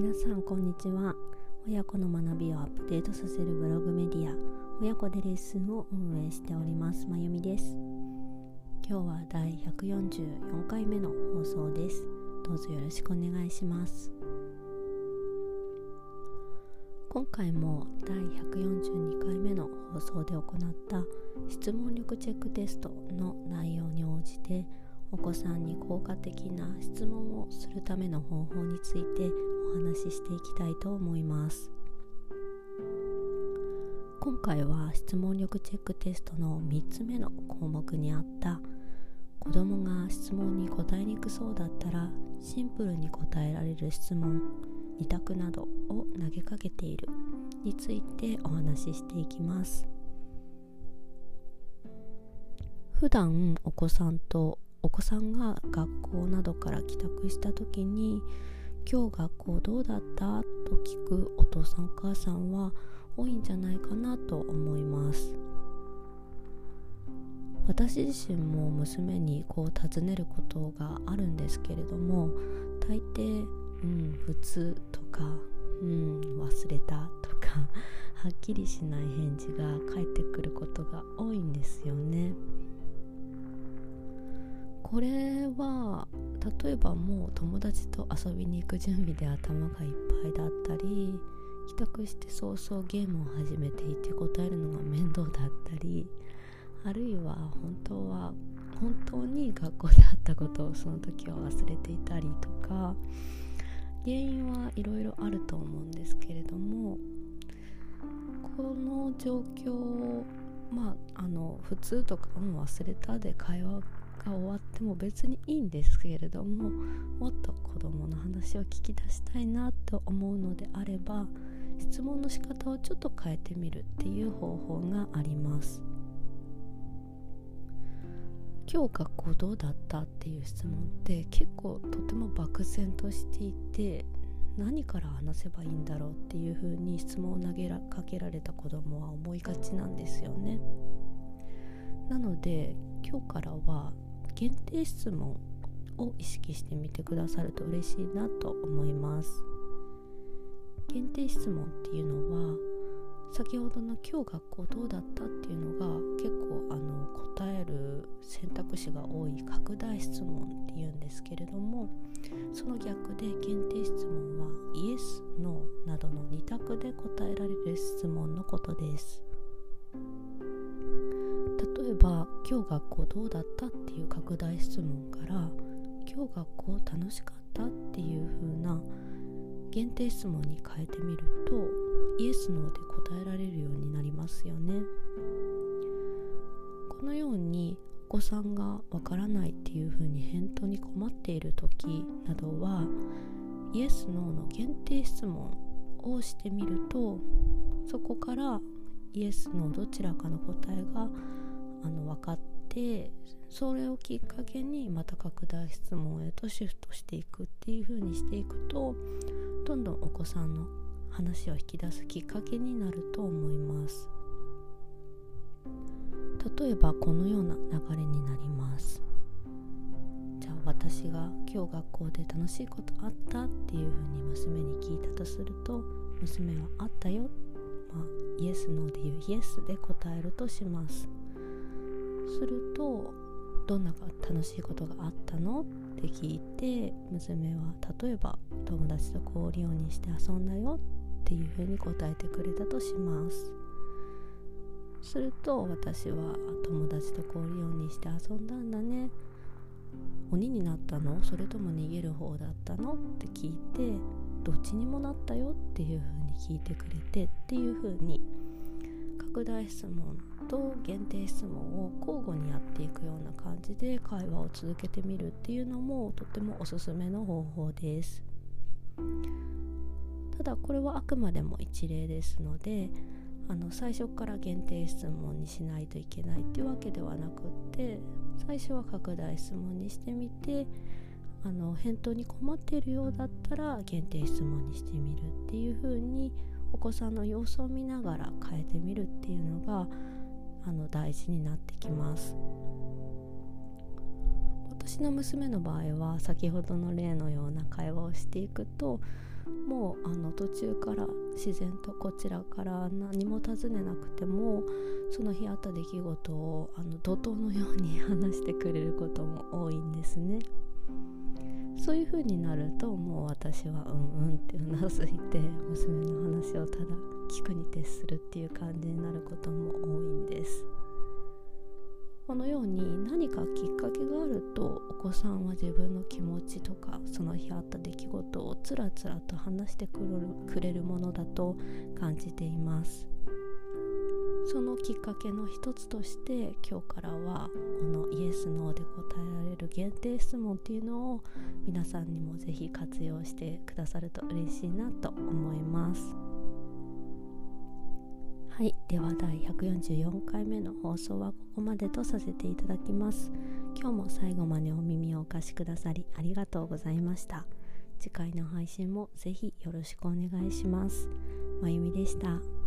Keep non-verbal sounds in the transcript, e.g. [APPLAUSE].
皆さんこんにちは。親子の学びをアップデートさせるブログメディア親子でレッスンを運営しておりますまゆみです。今日は第144回目の放送です。どうぞよろしくお願いします。今回も第142回目の放送で行った質問力チェックテストの内容に応じてお子さんに効果的な質問をするための方法についてお話ししていきたいと思います。今回は質問力チェックテストの3つ目の項目にあった子どもが質問に答えにくそうだったらシンプルに答えられる質問2択などを投げかけているについてお話ししていきます。普段お子さんとお子さんが学校などから帰宅した時に「今日学校どうだった?」と聞くお父さんお母さんは多いんじゃないかなと思います私自身も娘にこう尋ねることがあるんですけれども大抵「うん普通」とか「うん忘れた」とか [LAUGHS] はっきりしない返事が返ってくることが多いんですよね。これは例えばもう友達と遊びに行く準備で頭がいっぱいだったり帰宅して早々ゲームを始めていて答えるのが面倒だったりあるいは本当は本当に学校であったことをその時は忘れていたりとか原因はいろいろあると思うんですけれどもこの状況をまああの普通とかも忘れたで会話が終わっても別にいいんですけれどももっと子供の話を聞き出したいなと思うのであれば質問の仕方をちょっと変えてみるっていう方法があります。今日学校どうだったっていう質問って結構とても漠然としていて何から話せばいいんだろうっていうふうに質問を投げかけられた子供は思いがちなんですよね。なので今日からは限定質問を意識してみてくださると嬉しいなと思います限定質問っていうのは先ほどの「今日学校どうだった?」っていうのが結構あの答える選択肢が多い拡大質問っていうんですけれどもその逆で限定質問はイエス・ノーなどの2択で答えられる質問のことです今日学校どうだった?」っていう拡大質問から「今日学校楽しかった?」っていう風な限定質問に変えてみるとイエス・ノーで答えられるようになりますよねこのようにお子さんがわからないっていう風に返答に困っている時などはイエス・ノーの限定質問をしてみるとそこからイエス・ノーどちらかの答えがあの分かってそれをきっかけにまた拡大質問へとシフトしていくっていう風にしていくとどんどんお子さんの話を引き出すきっかけになると思います。例えばこのような流れになります。じゃあ私が今日学校で楽しいことあったっていうふうに娘に聞いたとすると娘はあったよまあイエスノーで言うイエスで答えるとします。するとどんな楽しいことがあったの？って聞いて娘は例えば友達と氷鬼して遊んだよっていうふうに答えてくれたとします。すると私は友達と氷鬼して遊んだんだね。鬼になったの？それとも逃げる方だったの？って聞いてどっちにもなったよっていうふうに聞いてくれてっていうふうに拡大質問と限定質問を交互にやっていくような感じで会話を続けてみるっていうのもとてもおすすめの方法です。ただこれはあくまでも一例ですのであの最初から限定質問にしないといけないっていうわけではなくって最初は拡大質問にしてみてあの返答に困っているようだったら限定質問にしてみるっていう風にお子さんの様子を見ながら変えてみるっていうのがあの大事になってきます私の娘の場合は先ほどの例のような会話をしていくともうあの途中から自然とこちらから何も尋ねなくてもその日あった出来事をあの怒涛のように [LAUGHS] 話してくれることも多いんですね。そういう風になるともう私はうんうんってうなずいて娘の話をただ聞くに徹するっていう感じになることも多いんです。このように何かきっかけがあるとお子さんは自分の気持ちとかその日あった出来事をつらつらと話してくれるものだと感じていますそのきっかけの一つとして今日からはこのイエス・ノーで答えられる限定質問っていうのを皆さんにもぜひ活用してくださると嬉しいなと思います。はいでは第144回目の放送はここまでとさせていただきます今日も最後までお耳をお貸しくださりありがとうございました次回の配信もぜひよろしくお願いしますまゆみでした。